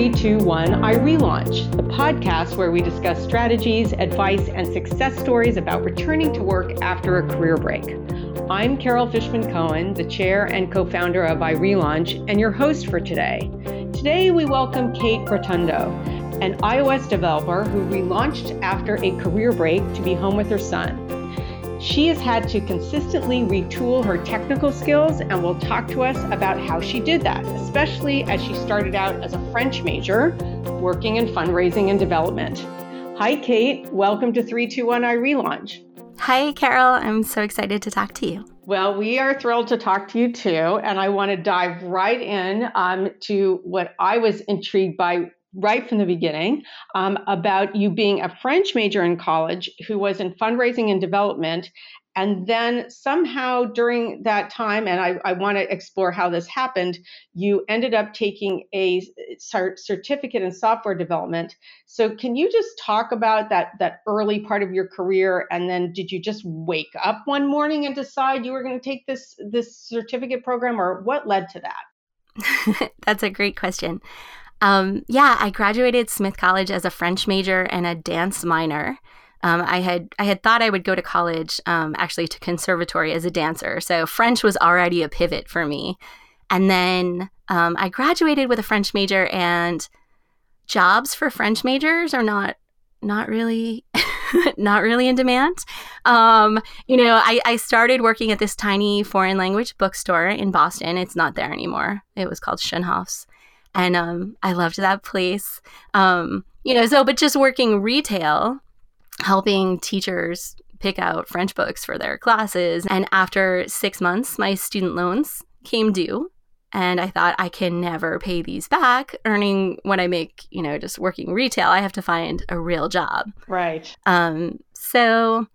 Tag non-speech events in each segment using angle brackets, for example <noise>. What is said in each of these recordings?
321 iRelaunch, the podcast where we discuss strategies, advice, and success stories about returning to work after a career break. I'm Carol Fishman Cohen, the chair and co founder of iRelaunch, and your host for today. Today, we welcome Kate Rotundo, an iOS developer who relaunched after a career break to be home with her son. She has had to consistently retool her technical skills and will talk to us about how she did that, especially as she started out as a French major working in fundraising and development. Hi, Kate. Welcome to 321 iRelaunch. Hi, Carol. I'm so excited to talk to you. Well, we are thrilled to talk to you too. And I want to dive right in um, to what I was intrigued by right from the beginning um, about you being a French major in college who was in fundraising and development. And then somehow during that time, and I, I want to explore how this happened, you ended up taking a certificate in software development. So can you just talk about that that early part of your career, and then did you just wake up one morning and decide you were going to take this this certificate program, or what led to that? <laughs> That's a great question. Um, yeah, I graduated Smith College as a French major and a dance minor. Um, I had I had thought I would go to college, um, actually to conservatory as a dancer. So French was already a pivot for me. And then um, I graduated with a French major, and jobs for French majors are not not really <laughs> not really in demand. Um, you know, I, I started working at this tiny foreign language bookstore in Boston. It's not there anymore. It was called Schoenhof's and um, I loved that place. Um, you know, so but just working retail, helping teachers pick out French books for their classes, and after six months, my student loans came due. And I thought I can never pay these back earning what I make, you know, just working retail. I have to find a real job. Right. Um, so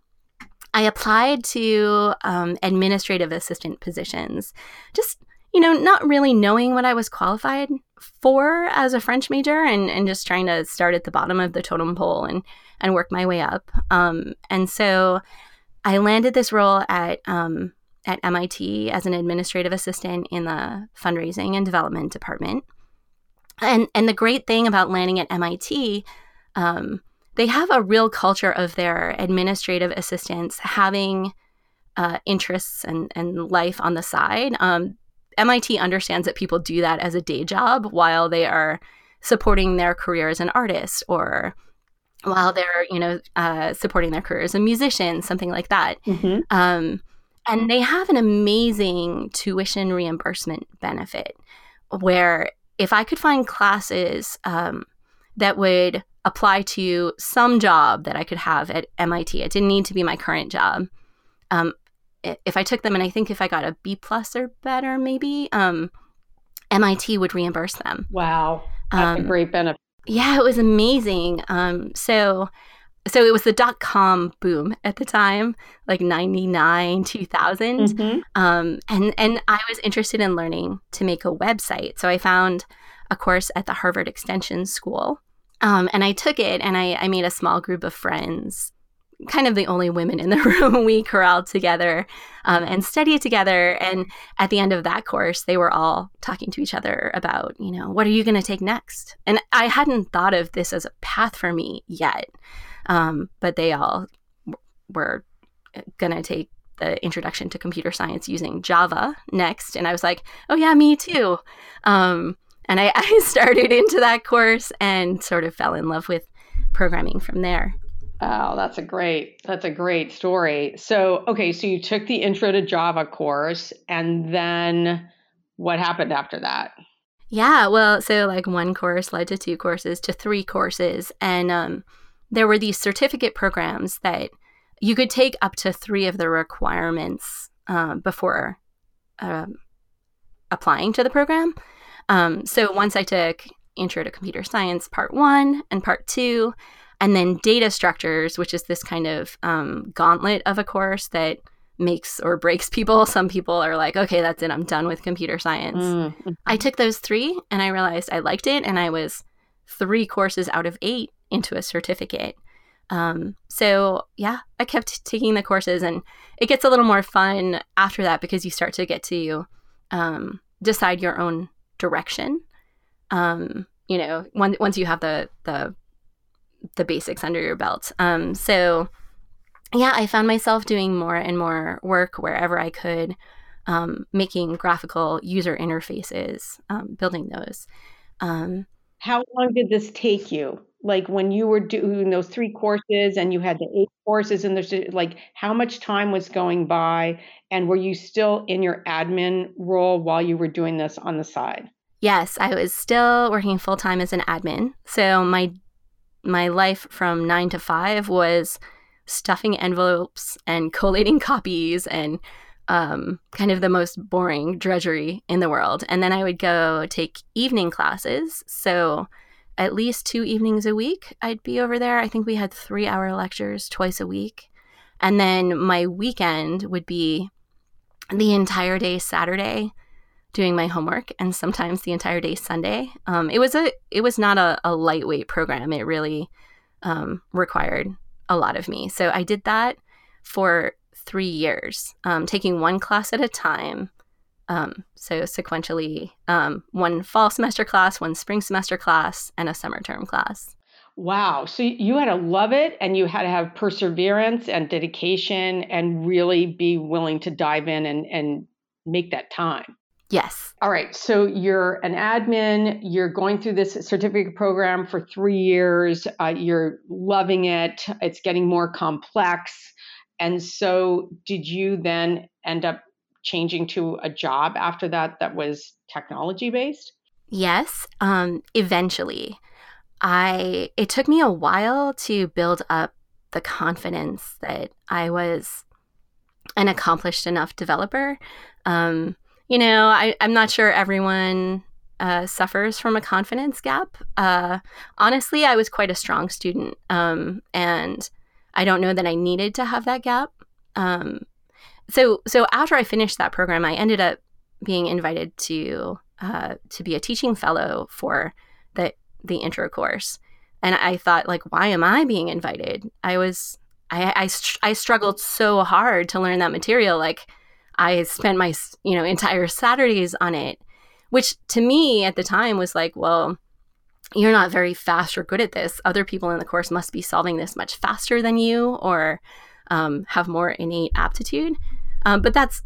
I applied to um, administrative assistant positions, just you know, not really knowing what I was qualified for as a French major and, and just trying to start at the bottom of the totem pole and, and work my way up. Um, and so I landed this role at, um, at MIT as an administrative assistant in the fundraising and development department. And, and the great thing about landing at MIT, um, they have a real culture of their administrative assistants having uh, interests and, and life on the side. Um, MIT understands that people do that as a day job while they are supporting their career as an artist or while they're you know uh, supporting their career as a musician something like that mm-hmm. um, and they have an amazing tuition reimbursement benefit where if i could find classes um, that would apply to some job that i could have at mit it didn't need to be my current job um, if I took them and I think if I got a B plus or better, maybe um, MIT would reimburse them. Wow, that's um, a great benefit. Yeah, it was amazing. Um, so, so it was the dot com boom at the time, like ninety nine, two thousand, mm-hmm. um, and and I was interested in learning to make a website. So I found a course at the Harvard Extension School. Um, and I took it and I, I made a small group of friends kind of the only women in the <laughs> room. We corralled together um, and studied together. And at the end of that course, they were all talking to each other about, you know, what are you going to take next? And I hadn't thought of this as a path for me yet, um, but they all w- were going to take the introduction to computer science using Java next. And I was like, oh, yeah, me too. Um, and I, <laughs> I started into that course and sort of fell in love with programming from there. Oh, that's a great that's a great story. So, okay, so you took the intro to Java course and then what happened after that? Yeah, well, so like one course led to two courses to three courses and um there were these certificate programs that you could take up to 3 of the requirements um, before um, applying to the program. Um, so once I took Intro to Computer Science Part 1 and Part 2, and then data structures, which is this kind of um, gauntlet of a course that makes or breaks people. <laughs> Some people are like, okay, that's it, I'm done with computer science. Mm-hmm. I took those three and I realized I liked it, and I was three courses out of eight into a certificate. Um, so yeah, I kept taking the courses, and it gets a little more fun after that because you start to get to um, decide your own direction. Um, you know, once once you have the the the basics under your belt. Um, so yeah, I found myself doing more and more work wherever I could, um, making graphical user interfaces, um, building those. Um, How long did this take you? Like when you were doing those three courses and you had the eight courses, and there's like how much time was going by, and were you still in your admin role while you were doing this on the side? Yes, I was still working full time as an admin. So my my life from nine to five was stuffing envelopes and collating <laughs> copies and um, kind of the most boring drudgery in the world. And then I would go take evening classes. So at least two evenings a week, I'd be over there. I think we had three hour lectures twice a week. And then my weekend would be the entire day Saturday doing my homework and sometimes the entire day Sunday. Um, it was a it was not a, a lightweight program. It really um, required a lot of me. So I did that for three years, um, taking one class at a time. Um, so sequentially, um, one fall semester class, one spring semester class, and a summer term class. Wow. So you had to love it and you had to have perseverance and dedication and really be willing to dive in and, and make that time. Yes. All right. So you're an admin, you're going through this certificate program for three years, uh, you're loving it, it's getting more complex. And so, did you then end up changing to a job after that that was technology based? Yes. Um, eventually. I it took me a while to build up the confidence that I was an accomplished enough developer. Um, you know, I, I'm not sure everyone uh, suffers from a confidence gap. Uh, honestly, I was quite a strong student, um, and I don't know that I needed to have that gap. Um, so, so after I finished that program, I ended up being invited to uh, to be a teaching fellow for the the intro course, and I thought, like, why am I being invited? I was I I, I struggled so hard to learn that material, like I spent my you know entire Saturdays on it, which to me at the time was like, well, you're not very fast or good at this. Other people in the course must be solving this much faster than you, or um, have more innate aptitude. Um, but that's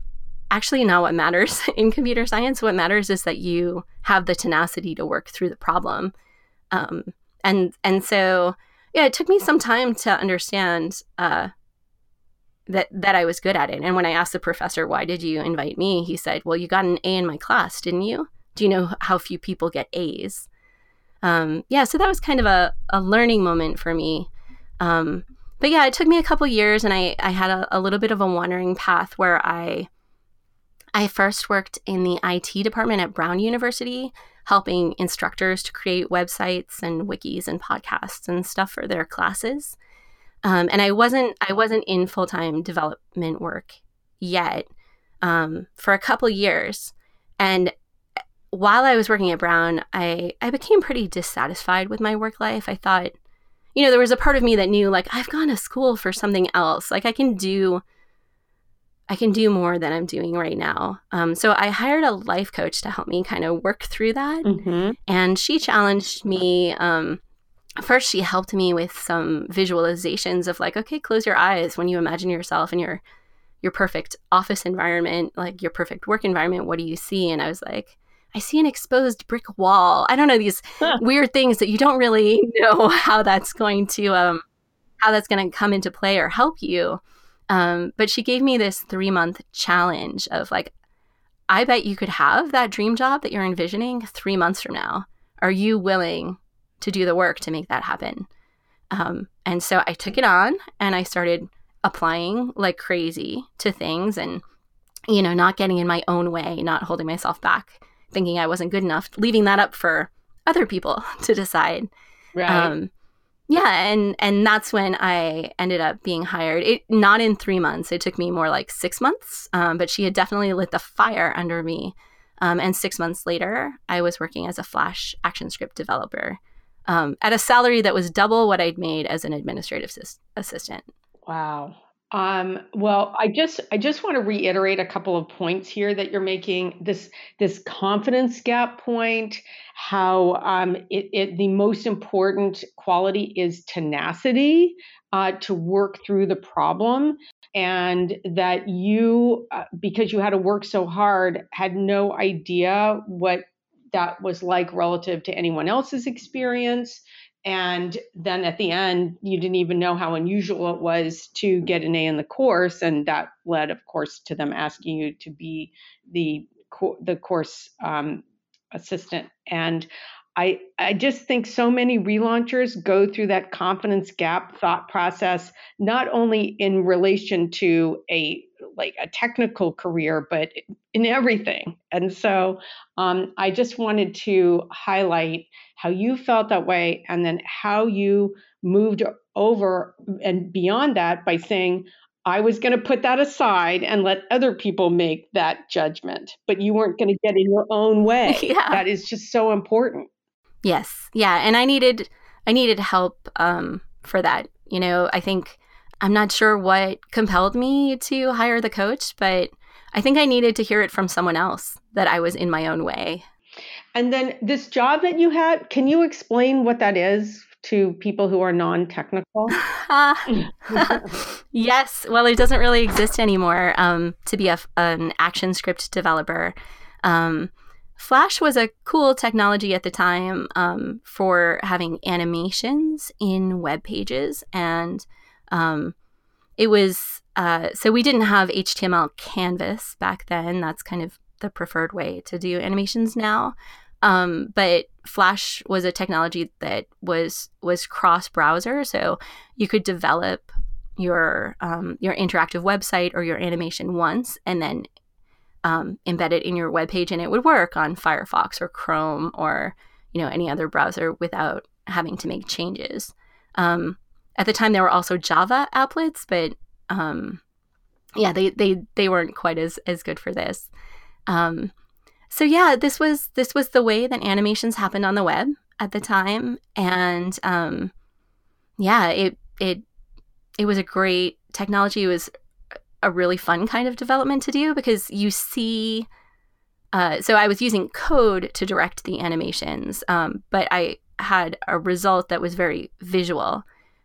actually not what matters <laughs> in computer science. What matters is that you have the tenacity to work through the problem. Um, and and so yeah, it took me some time to understand uh, that that I was good at it. And when I asked the professor, "Why did you invite me?" he said, "Well, you got an A in my class, didn't you? Do you know how few people get A's?" Um, yeah, so that was kind of a, a learning moment for me. Um, but yeah, it took me a couple years, and I I had a, a little bit of a wandering path where I I first worked in the IT department at Brown University, helping instructors to create websites and wikis and podcasts and stuff for their classes. Um, and I wasn't I wasn't in full time development work yet um, for a couple years. And while I was working at Brown, I I became pretty dissatisfied with my work life. I thought, you know, there was a part of me that knew like I've gone to school for something else. Like I can do I can do more than I'm doing right now. Um, so I hired a life coach to help me kind of work through that. Mm-hmm. And she challenged me um, first she helped me with some visualizations of like okay close your eyes when you imagine yourself in your your perfect office environment like your perfect work environment. What do you see? And i was like i see an exposed brick wall. I don't know these <laughs> weird things that you don't really <laughs> know how that's going to um how that's going to come into play or help you. Um but she gave me this three month challenge of like i bet you could have that dream job that you're envisioning three months from now. Are you willing to do the work to make that happen. Um, and so I took it on and I started applying like crazy to things and, you know, not getting in my own way, not holding myself back, thinking I wasn't good enough, leaving that up for other people <laughs> to decide. Right. Um, yeah, and and that's when I ended up being hired. It not in three months. It took me more like six months. Um, but she had definitely lit the fire under me. Um, and six months later, I was working as a Flash ActionScript developer um, at a salary that was double what I'd made as an administrative assistant. Wow. Um, well, I just I just want to reiterate a couple of points here that you're making. This this confidence gap point, how um, it, it the most important quality is tenacity uh, to work through the problem, and that you uh, because you had to work so hard had no idea what that was like relative to anyone else's experience and then at the end, you didn't even know how unusual it was to get an A in the course. And that led, of course, to them asking you to be the, the course um, assistant. And I, I just think so many relaunchers go through that confidence gap thought process, not only in relation to a like a technical career, but in everything. And so um, I just wanted to highlight how you felt that way and then how you moved over and beyond that by saying, I was going to put that aside and let other people make that judgment, but you weren't going to get in your own way. <laughs> yeah. That is just so important. Yes. Yeah. And I needed I needed help um, for that. You know, I think I'm not sure what compelled me to hire the coach, but I think I needed to hear it from someone else that I was in my own way. And then this job that you had, can you explain what that is to people who are non-technical? <laughs> yes. Well, it doesn't really exist anymore um, to be a, an ActionScript developer. Um, Flash was a cool technology at the time um, for having animations in web pages. And um, it was, uh, so we didn't have HTML canvas back then. That's kind of the preferred way to do animations now. Um, but Flash was a technology that was was cross browser, so you could develop your um, your interactive website or your animation once, and then um, embed it in your web page and it would work on Firefox or Chrome or you know any other browser without having to make changes. Um, at the time, there were also Java applets, but um, yeah, they, they they weren't quite as as good for this. Um, so yeah, this was this was the way that animations happened on the web at the time, and um, yeah, it it it was a great technology. It was a really fun kind of development to do because you see. Uh, so I was using code to direct the animations, um, but I had a result that was very visual.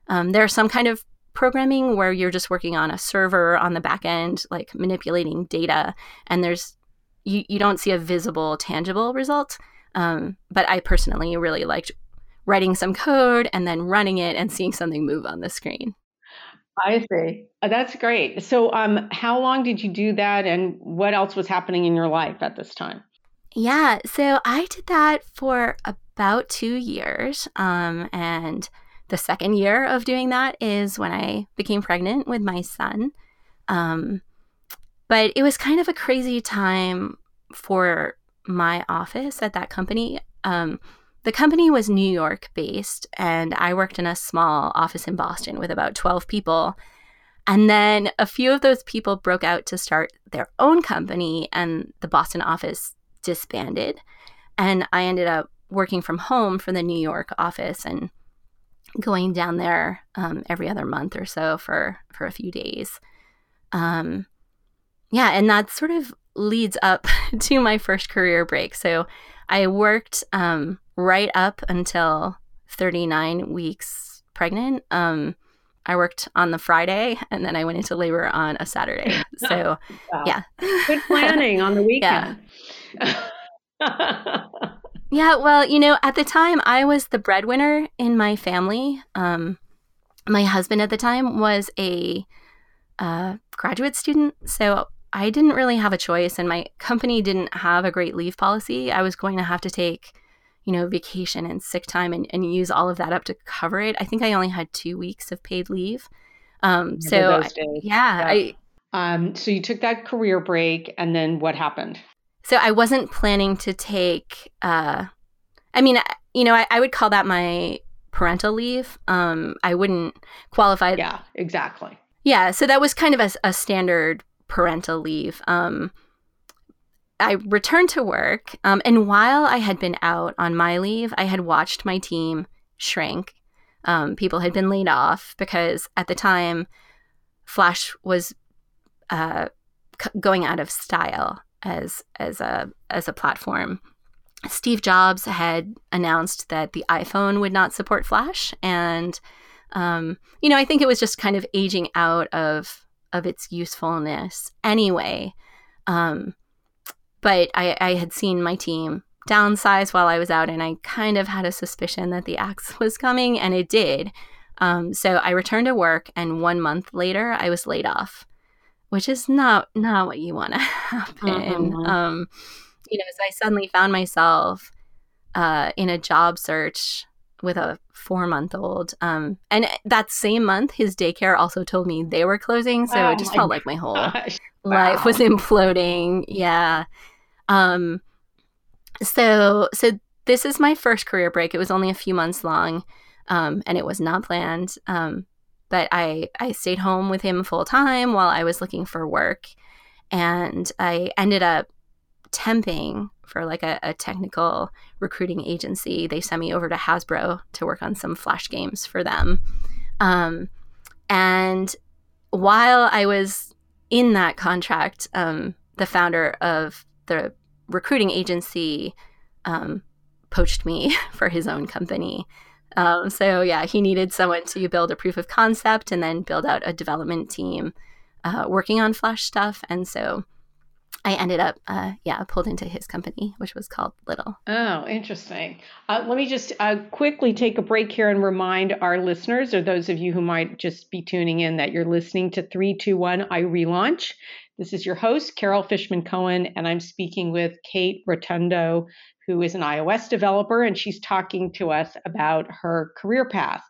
Um, there's some kind of programming where you're just working on a server on the back end, like manipulating data, and there's you, you don't see a visible, tangible result. Um, but I personally really liked writing some code and then running it and seeing something move on the screen. I see. Uh, that's great. So, um, how long did you do that, and what else was happening in your life at this time? Yeah, so I did that for about two years, um, and the second year of doing that is when I became pregnant with my son. Um, but it was kind of a crazy time for my office at that company. Um, the company was New York based, and I worked in a small office in Boston with about 12 people. And then a few of those people broke out to start their own company, and the Boston office disbanded. And I ended up working from home for the New York office and going down there um, every other month or so for, for a few days. Um, yeah, and that sort of leads up <laughs> to my first career break. So I worked um, right up until 39 weeks pregnant. Um, I worked on the Friday and then I went into labor on a Saturday. <laughs> So, yeah. Good planning on the <laughs> weekend. Yeah. <laughs> yeah. well, you know, at the time I was the breadwinner in my family. Um, my husband at the time was a uh, graduate student. So I didn't really have a choice, and my company didn't have a great leave policy. I was going to have to take you know, vacation and sick time and, and use all of that up to cover it. I think I only had two weeks of paid leave. Um, so I, yeah, yeah, I. Um, so you took that career break, and then what happened? So I wasn't planning to take. Uh, I mean, you know, I, I would call that my parental leave. Um, I wouldn't qualify. Yeah, exactly. Yeah, so that was kind of a, a standard parental leave. Um, I returned to work, um, and while I had been out on my leave, I had watched my team shrink. Um, people had been laid off because at the time, Flash was uh, c- going out of style as as a as a platform. Steve Jobs had announced that the iPhone would not support Flash, and um, you know, I think it was just kind of aging out of of its usefulness anyway. Um, but I, I had seen my team downsize while I was out, and I kind of had a suspicion that the axe <laughs> was coming, and it did. Um, so I returned to work, and one month later, I was laid off, which is not not what you want to <laughs> happen. Mm-hmm. Um, you know, so I suddenly found myself uh, in a job search with a four month old. Um, and that same month, his daycare also told me they were closing. So oh it just felt gosh. like my whole wow. life was <laughs> imploding. Yeah. Um, so, so this is my first career break. It was only a few months long, um, and it was not planned. Um, but I, I stayed home with him full time while I was looking for work. And I ended up temping for like a, a, technical recruiting agency. They sent me over to Hasbro to work on some flash games for them. Um, and while I was in that contract, um, the founder of the recruiting agency um, poached me <laughs> for his own company. Um, so yeah, he needed someone to build a proof of concept and then build out a development team uh, working on Flash stuff. And so I ended up, uh, yeah, pulled into his company, which was called Little. Oh, interesting. Uh, let me just uh, quickly take a break here and remind our listeners, or those of you who might just be tuning in, that you're listening to 321 iRelaunch. This is your host, Carol Fishman Cohen, and I'm speaking with Kate Rotundo, who is an iOS developer, and she's talking to us about her career path.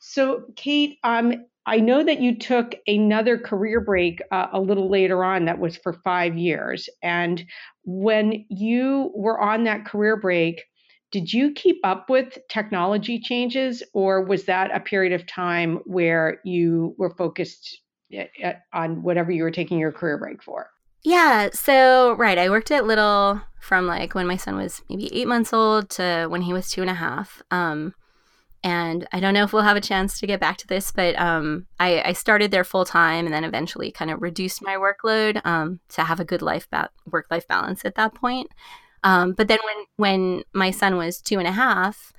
So, Kate, um, I know that you took another career break uh, a little later on that was for five years. And when you were on that career break, did you keep up with technology changes, or was that a period of time where you were focused eh, eh, on whatever you were taking your career break for? Yeah. So, right. I worked at Little from like when my son was maybe eight months old to when he was two and a half. Um, and I don't know if we'll have a chance to get back to this, but um, I, I, started there full time and then eventually kind of reduced my workload um, to have a good life ba- work life balance at that point. Um, but then when when my son was two and a half,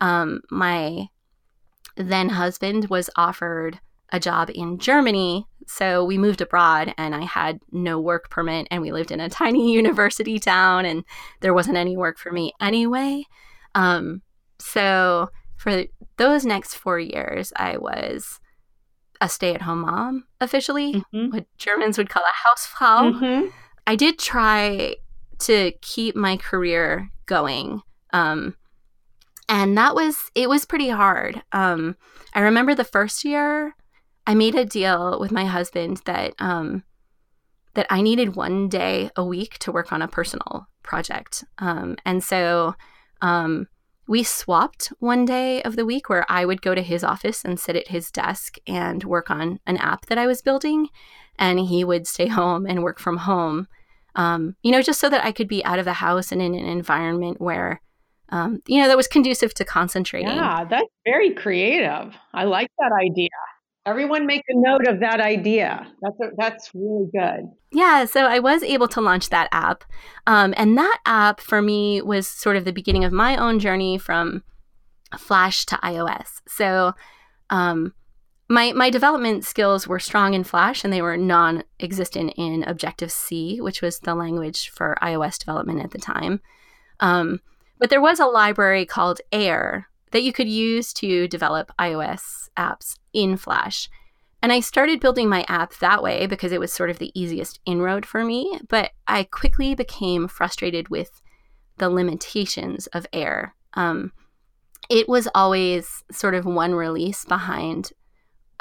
um, my then husband was offered a job in Germany. So we moved abroad and I had no work permit and we lived in a <laughs> tiny university town and there wasn't any work for me anyway. Um, so for those next four years, I was a stay at home mom officially, mm-hmm. what Germans would call a Hausfrau. Mm-hmm. I did try to keep my career going. Um, and that was, it was pretty hard. Um, I remember the first year, I made a deal with my husband that, um, that I needed one day a week to work on a personal project. Um, and so, um, we swapped one day of the week where I would go to his office and sit at his desk and work on an app that I was building, and he would stay <laughs> home and work from home. Um, you know, just so that I could be out of the house and in an environment where, um, you know, that was conducive to concentrating. Yeah, that's very creative. I like that idea. Everyone make a note of that idea. That's a, that's really good. Yeah, so I was able to launch that app, um, and that app for me was sort of the beginning of my own journey from Flash to iOS. So, um, my my development skills were strong in Flash, and they were non-existent in Objective C, which was the language for iOS development at the time. Um, but there was a library called Air that you could use to develop iOS apps in Flash. And I started building my app that way because it was sort of the easiest inroad for me. But I quickly became frustrated with the limitations of Air. Um, it was always sort of one release behind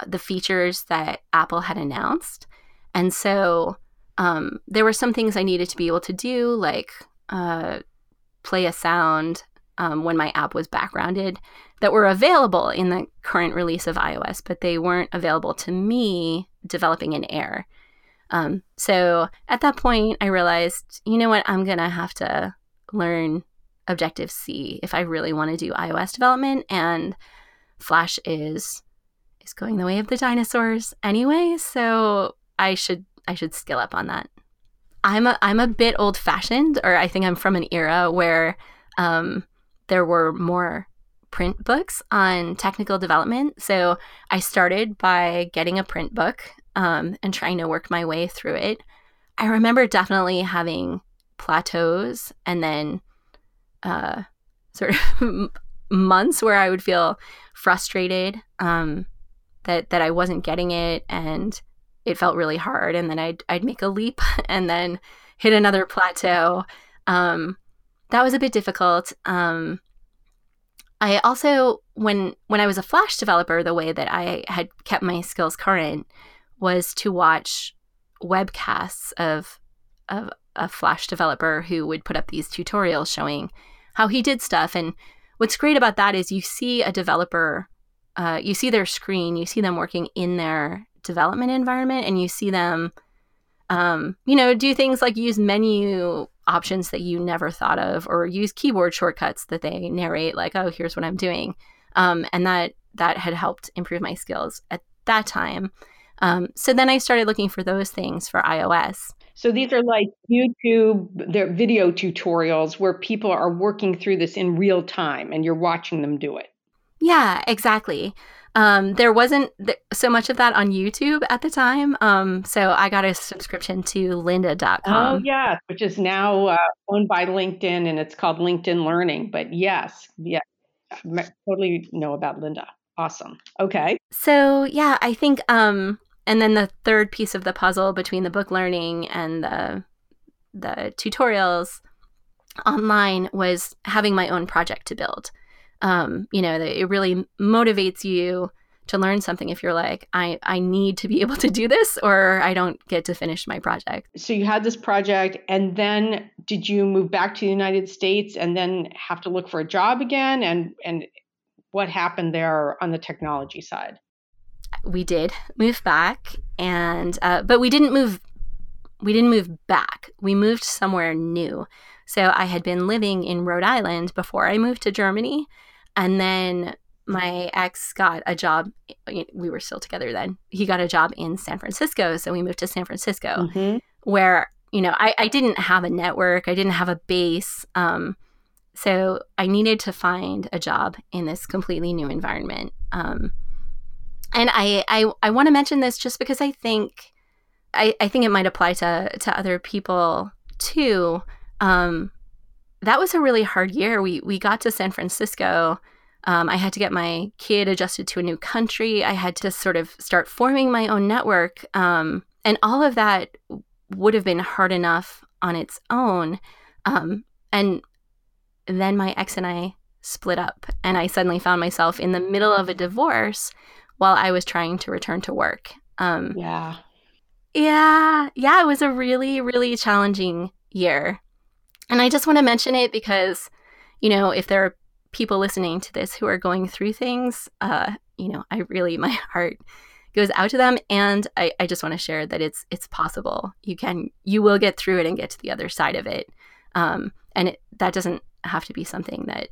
the features that Apple had announced. And so um, there were some things I needed to be able to do, like uh, play a sound um, when my app was backgrounded that were available in the current release of iOS, but they weren't available to me developing in Air. Um, so at that point, I realized, you know what, I'm going to have to learn Objective C if I really want to do iOS development. And Flash is is going the way of the dinosaurs anyway, so I should I should skill up on that. I'm a I'm a bit old fashioned, or I think I'm from an era where um, there were more print books on technical development. So I started by getting a print book um, and trying to work my way through it. I remember definitely having plateaus and then uh, sort of <laughs> months where I would feel frustrated um, that that I wasn't getting it and it felt really hard and then I'd I'd make a leap <laughs> and then hit another plateau. Um, that was a bit difficult. Um, I also when when I was a Flash developer, the way that I had kept my skills current was to watch webcasts of of a Flash developer who would put up these tutorials showing how he did stuff. And what's great about that is you see a developer, uh, you see their screen, you see them working in their development environment, and you see them, um, you know, do things like use menu options that you never thought of, or use keyboard shortcuts that they narrate, like, "Oh, here's what I'm doing," um, and that that had helped improve my skills at that time. Um, so then I started looking for those things for iOS. So these are like YouTube, they're video tutorials where people are working through this in real time and you're watching them do it. Yeah, exactly. Um, there wasn't th- so much of that on YouTube at the time. Um, so I got a subscription to lynda.com. Oh, yeah, which is now uh, owned by LinkedIn and it's called LinkedIn Learning. But yes, yeah, I totally know about Lynda. Awesome. Okay. So yeah, I think um, and then the third piece of the puzzle between the book learning and the the tutorials online was having my own project to build. Um, you know, it really motivates you to learn something if you're like, I, I need to be <laughs> able to do this or I don't get to finish my project. So you had this project and then did you move back to the United States and then have to look for a job again? And and what happened there on the technology side? we did move back, and uh, but we didn't move. We didn't move back. We moved somewhere new. So I had been living in Rhode Island before I moved to Germany, and then my ex got a job. We were still together then. He got a job in San Francisco, so we moved to San Francisco, mm-hmm. where you know I, I didn't have a network. I didn't have a base. Um, so I needed to find a job in this completely new environment. Um, and I I, I want to mention this just because I think I, I think it might apply to to other people too. Um, that was a really hard year. We we got to San Francisco. Um, I had to get my kid adjusted to a new country. I had to sort of start forming my own network, um, and all of that would have been hard enough on its own. Um, and then my ex and I split up, and I suddenly found myself in the middle of a divorce while I was trying to return to work. Um, yeah. Yeah. Yeah. It was a really, really challenging year. And I just want to mention it because, you know, if there are people listening to this who are going through things, uh, you know, I really, <laughs> my heart goes out to them. And I, I just want to share that it's, it's possible. You can, you will get through it and get to the other side of it. Um, and it, that doesn't have to be something that,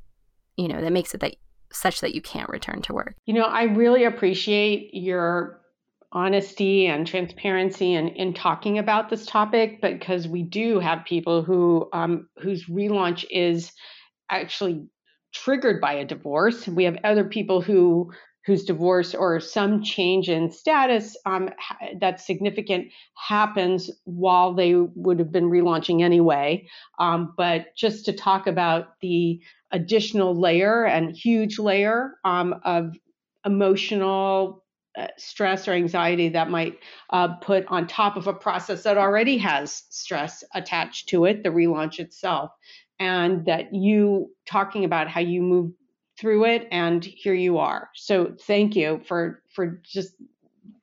you know, that makes it that such that you can't return to work. You know, I really appreciate your honesty and transparency in, in talking about this topic because we do have people who um, whose relaunch is actually triggered by a divorce. We have other people who whose divorce or some change in status um, that's significant happens while they would have been relaunching anyway. Um, but just to talk about the additional layer and huge layer um, of emotional stress or anxiety that might uh, put on top of a process that already has stress attached to it, the relaunch itself. And that you talking about how you move through it and here you are. So thank you for for just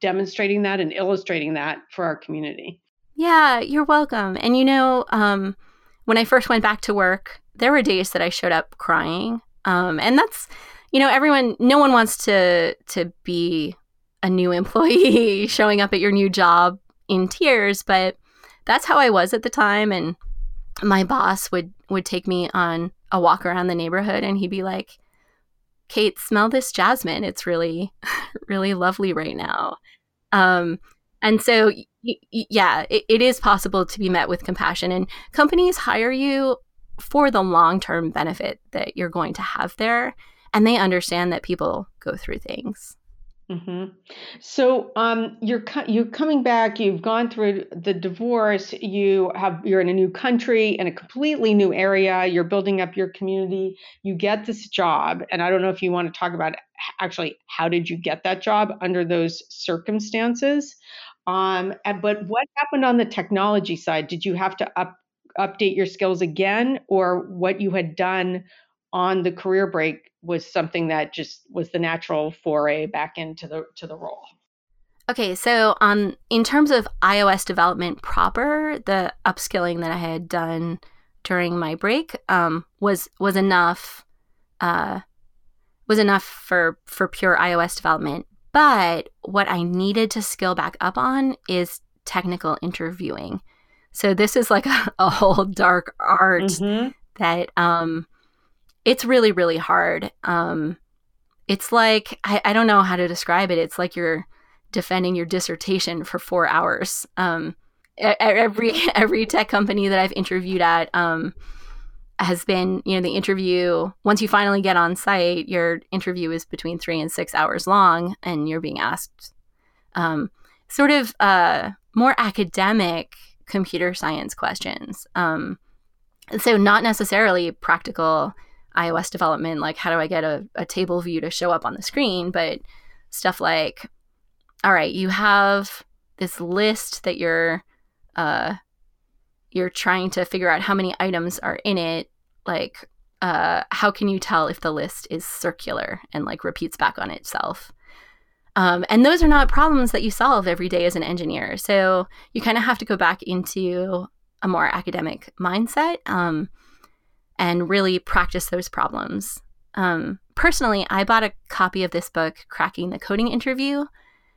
demonstrating that and illustrating that for our community. Yeah, you're welcome. And you know, um, when I first went back to work, there were days that I showed up crying. Um, and that's, you know, everyone, no one wants to to be a new <laughs> employee showing up at your new job in tears, but that's how I was at the time. And my boss would would take me on a walk around the neighborhood, and he'd be like, Kate, smell this jasmine. It's really, <laughs> really lovely right now. Um, and so, yeah, it, it is possible to be met with compassion. And companies hire you for the long term benefit that you're going to have there. And they understand that people go through things. Mm-hmm. So um, you're you're coming back. You've gone through the divorce. You have you're in a new country in a completely new area. You're building up your community. You get this job, and I don't know if you want to talk about actually how did you get that job under those circumstances. Um, and, but what happened on the technology side? Did you have to up update your skills again, or what you had done on the career break was something that just was the natural foray back into the to the role. Okay, so um, in terms of iOS development proper, the upskilling that I had done during my break um, was was enough uh, was enough for for pure iOS development. But what I needed to skill back up on is technical interviewing. So this is like a, <laughs> a whole dark art mm-hmm. that um, it's really really hard. Um it's like I, I don't know how to describe it. It's like you're defending your dissertation for four hours. Um every <laughs> every tech company that i've interviewed at um has been you know the interview once you finally get on site your interview is between three and six hours long and you're being asked um, sort of uh, more academic computer science questions. Um, so not necessarily practical iOS development, like how do I get a, a table view to show up on the screen, but stuff like, all right, you have this list that you're uh, you're trying to figure out how many items are in it. Like, uh, how can you tell if the list is circular and like repeats back on itself? Um, and those are not problems that you solve every day as an engineer. So you kind of have to go back into a more academic mindset. Um, and really practice those problems. Um, personally, I bought a copy of this book, Cracking the Coding Interview,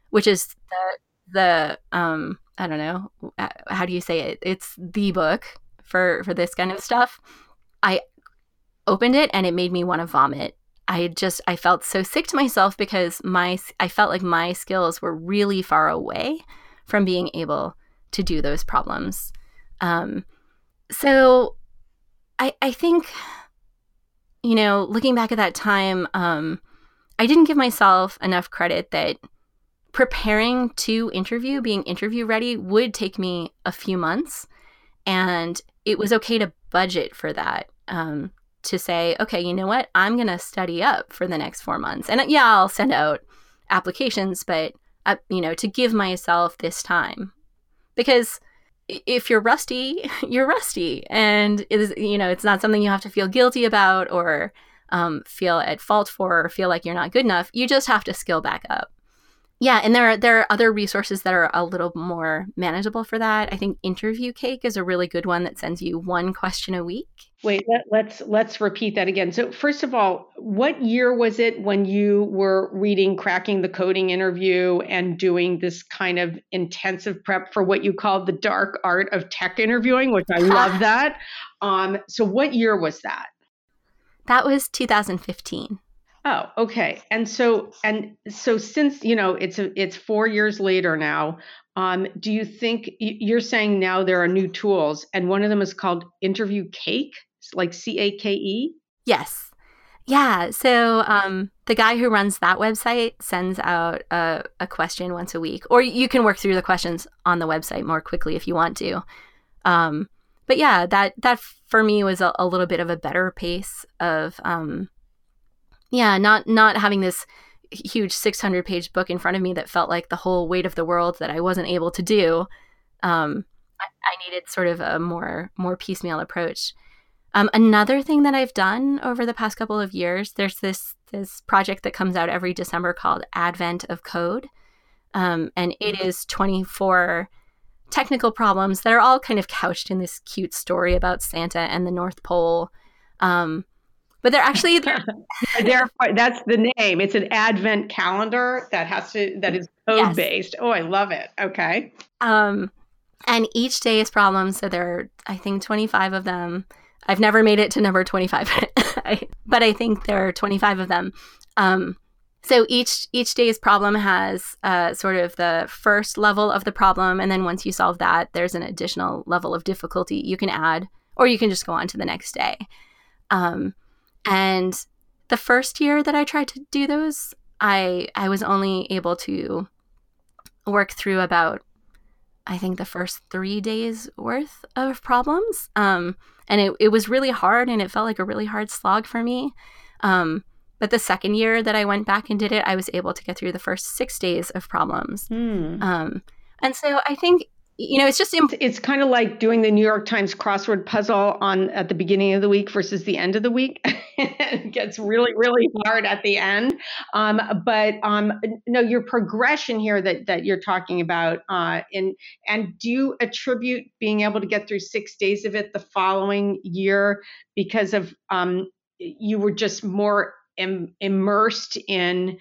which is the the um, I don't know uh, how do you say it? It's the book for for this kind of stuff. I opened it and it made me want to vomit. I just I felt so sick to myself because my I felt like my skills were really far away from being able to do those problems. Um, so I, I think, you know, looking back at that time, um, I didn't give myself enough credit that preparing to interview, being interview ready, would take me a few months. And it was okay to budget for that. Um, to say, okay, you know what? I'm going to study up for the next four months. And yeah, I'll send out applications, but, uh, you know, to give myself this time. Because if you're rusty, <laughs> you're rusty, and it is you know it's not something you have to feel guilty about or um, feel at fault for or feel like you're not good enough. You just have to skill back up. Yeah, and there are there are other resources that are a little more manageable for that. I think Interview Cake is a really good one that sends you one question a week. Wait, let, let's let's repeat that again. So first of all, what year was it when you were reading Cracking the Coding interview and doing this kind of intensive prep for what you called the dark art of tech interviewing, which I love <laughs> that. Um, so what year was that? That was 2015. Oh, okay. And so and so since you know it's a, it's four years later now. Um, do you think you're saying now there are new tools, and one of them is called Interview Cake, like C A K E? Yes. Yeah. So um, the guy who runs that website sends out a, a question once a week, or you can work through the questions on the website more quickly if you want to. Um, but yeah, that that for me was a, a, little bit of a better pace of um, yeah, not not having this huge 600 page book in front of me that felt like the whole weight of the world that I wasn't able to do. Um, I, I, needed sort of a more more piecemeal approach. Um, another thing that I've done over the past couple of years, there's this this project that comes out every December called Advent of Code, um, and it is 24 technical problems that are all kind of couched in this cute story about Santa and the North Pole. Um, but they're actually <laughs> they're, they're, that's the name. It's an advent calendar that has to that is code yes. based. Oh, I love it. Okay. Um, and each day is problems. So there are I think 25 of them. I've never made it to number 25, <laughs> but I think there are 25 of them. Um, so each each day's problem has uh, sort of the first level of the problem, and then once you solve that, there's an additional level of difficulty you can add, or you can just go on to the next day. Um, and the first year that I tried to do those, I I was only able to work through about I think the first three days worth of problems. Um, and it, it was really hard and it felt like a really hard slog for me. Um, but the second year that I went back and did it, I was able to get through the first six days of problems. Mm. Um, and so I think you know, it's just imp- it's kind of like doing the New York Times crossword puzzle on at the beginning of the week versus the end of the week. <laughs> it gets really, really hard at the end. Um, but um, no, your progression here that that you're talking about, uh, in and do you attribute being able to get through six days of it the following year because of um, you were just more Im- immersed in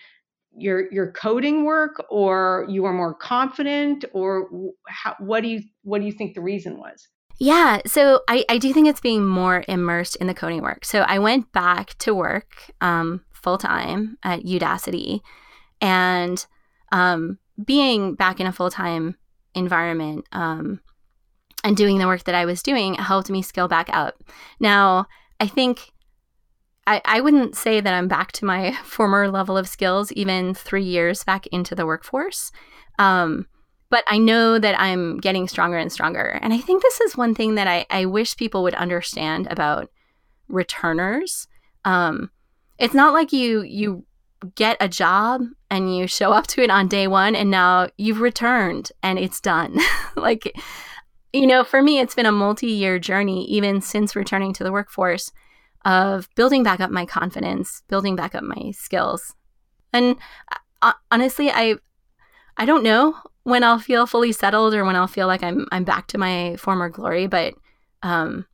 your your coding work or you were more confident or how, what do you what do you think the reason was? Yeah so i, I do think it's being more immersed in the coding work. So i went back to work um, full time at udacity and um, being back in a full-time environment um, and doing the work that i was doing helped me scale back up. Now i think I, I wouldn't say that I'm back to my <laughs> former level of skills, even three years back into the workforce. Um, but I know that I'm getting stronger and stronger. And I think this is one thing that I, I wish people would understand about returners. Um, it's not like you you get a job and you show up to it on day one and now you've returned and it's done. <laughs> like, you know, for me, it's been a multi year journey, even since returning to the workforce of building back up my confidence, building back up my skills. And uh, honestly, I I don't know when I'll feel fully settled or when I'll feel like I'm I'm back to my former glory, but um,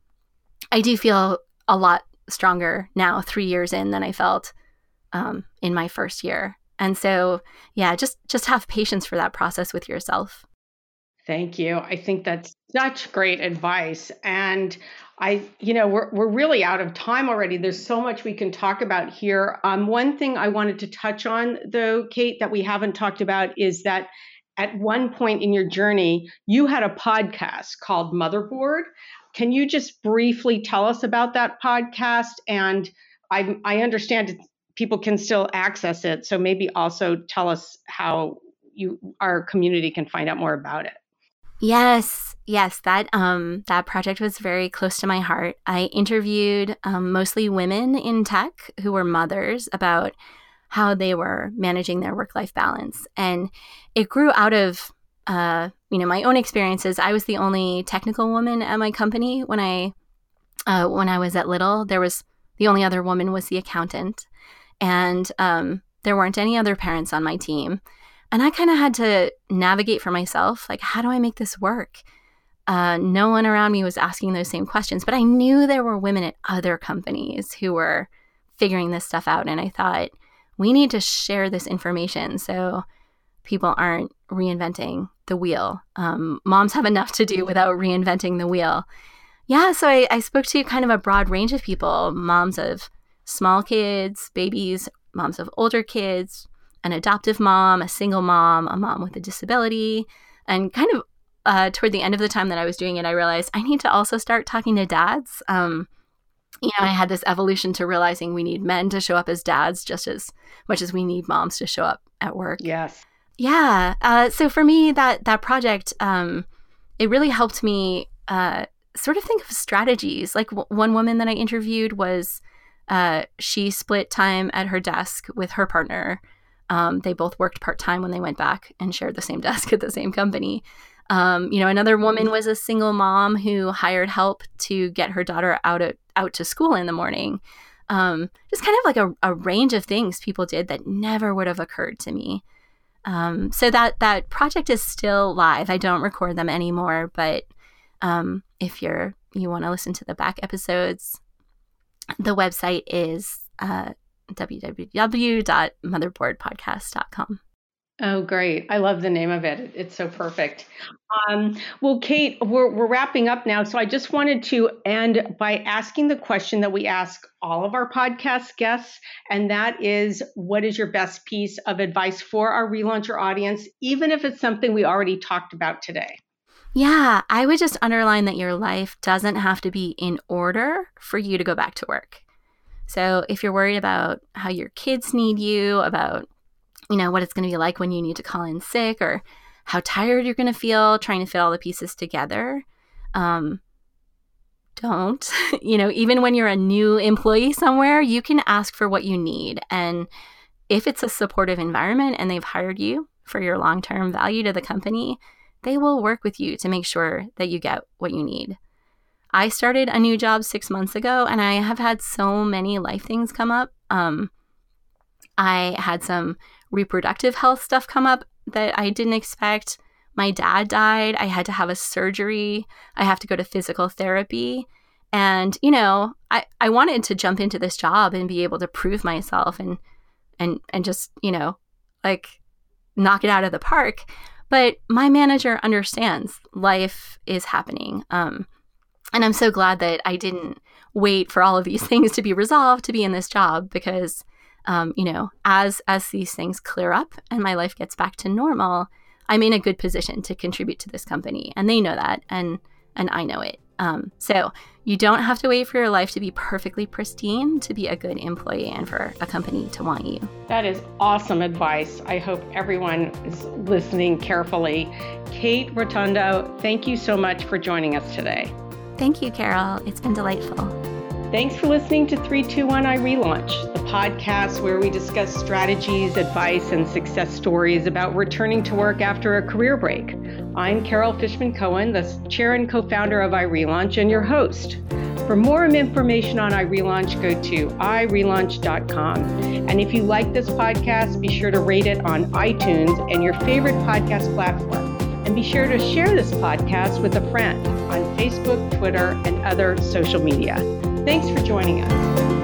I do feel a lot stronger now, three years in, than I felt um, in my first year. And so, yeah, just just have patience for that process with yourself. Thank you. I think that's such great advice. And I, you know, we're, we're really out of time already. There's so much we can talk about here. Um, one thing I wanted to touch on, though, Kate, that we haven't talked about is that at one point in your journey, you had a podcast called Motherboard. Can you just briefly tell us about that podcast? And I, I understand people can still access it. So maybe also tell us how you our community can find out more about it. Yes, yes, that um that project was very close to my heart. I interviewed um, mostly women in tech who were mothers about how they were managing their work life balance, and it grew out of uh, you know my own experiences. I was the only technical woman at my company when I uh, when I was at Little. There was the only other woman was the accountant, and um, there weren't any other parents on my team. And I kind of had to navigate for myself like, how do I make this work? Uh, no one around me was asking those same questions, but I knew there were women at other companies who were figuring this stuff out. And I thought, we need to share this information so people aren't reinventing the wheel. Um, moms have enough to do without reinventing the wheel. Yeah, so I, I spoke to kind of a broad range of people moms of small kids, babies, moms of older kids, an adoptive mom, a single mom, a mom with a disability, and kind of uh, toward the end of the time that I was doing it, I realized I need to also start talking to dads. Um, you know, I had this evolution to realizing we need men to show up as dads just as much as we need moms to show up at work. Yes. Yeah. Uh, so for me, that that project, um, it really helped me uh, sort of think of strategies. Like w- one woman that I interviewed was uh, she split time at her desk with her partner um, they both worked part time when they went back and shared the same <laughs> desk at the same company. Um, you know, another woman was a single mom who hired help to get her daughter out of, out to school in the morning. Um, just kind of like a, a, range of things people did that never would have occurred to me. Um, so that that project is still live. I don't record them anymore, but um, if you're you want to listen to the back episodes, the website is uh, www.motherboardpodcast.com. Oh, great. I love the name of it. It's so perfect. Um, well, Kate, we're, we're wrapping up now. So I just wanted to end by asking the question that we ask all of our podcast guests. And that is what is your best piece of advice for our relauncher audience, even if it's something we already talked about today? Yeah, I would just underline that your life doesn't have to be in order for you to go back to work. So if you're worried about how your kids need you, about you know, what it's going to be like when you need to call in sick or how tired you're going to feel trying to fit all the pieces together. Um, don't. <laughs> you know, even when you're a new employee somewhere, you can ask for what you need. And if it's a supportive environment and they've hired you for your long term value to the company, they will work with you to make sure that you get what you need. I started a new job six months ago and I have had so many life things come up. Um, I had some reproductive health stuff come up that I didn't expect. My dad died. I had to have a surgery. I have to go to physical therapy. And, you know, I, I wanted to jump into this job and be able to prove myself and and and just, you know, like knock it out of the park. But my manager understands life is happening. Um, and I'm so glad that I didn't wait for all of these <laughs> things to be resolved to be in this job because um, you know, as as these things clear up and my life gets back to normal, I'm in a good position to contribute to this company, and they know that, and and I know it. Um, so you don't have to wait for your life to be perfectly pristine to be a good employee and for a company to want you. That is awesome advice. I hope everyone is listening carefully. Kate Rotundo, thank you so much for joining us today. Thank you, Carol. It's been delightful. Thanks for listening to 321 iRelaunch, the podcast where we discuss strategies, advice, and success stories about returning to work after a career break. I'm Carol Fishman Cohen, the chair and co founder of iRelaunch, and your host. For more information on iRelaunch, go to irelaunch.com. And if you like this podcast, be sure to rate it on iTunes and your favorite podcast platform. And be sure to share this podcast with a friend on Facebook, Twitter, and other social media. Thanks for joining us.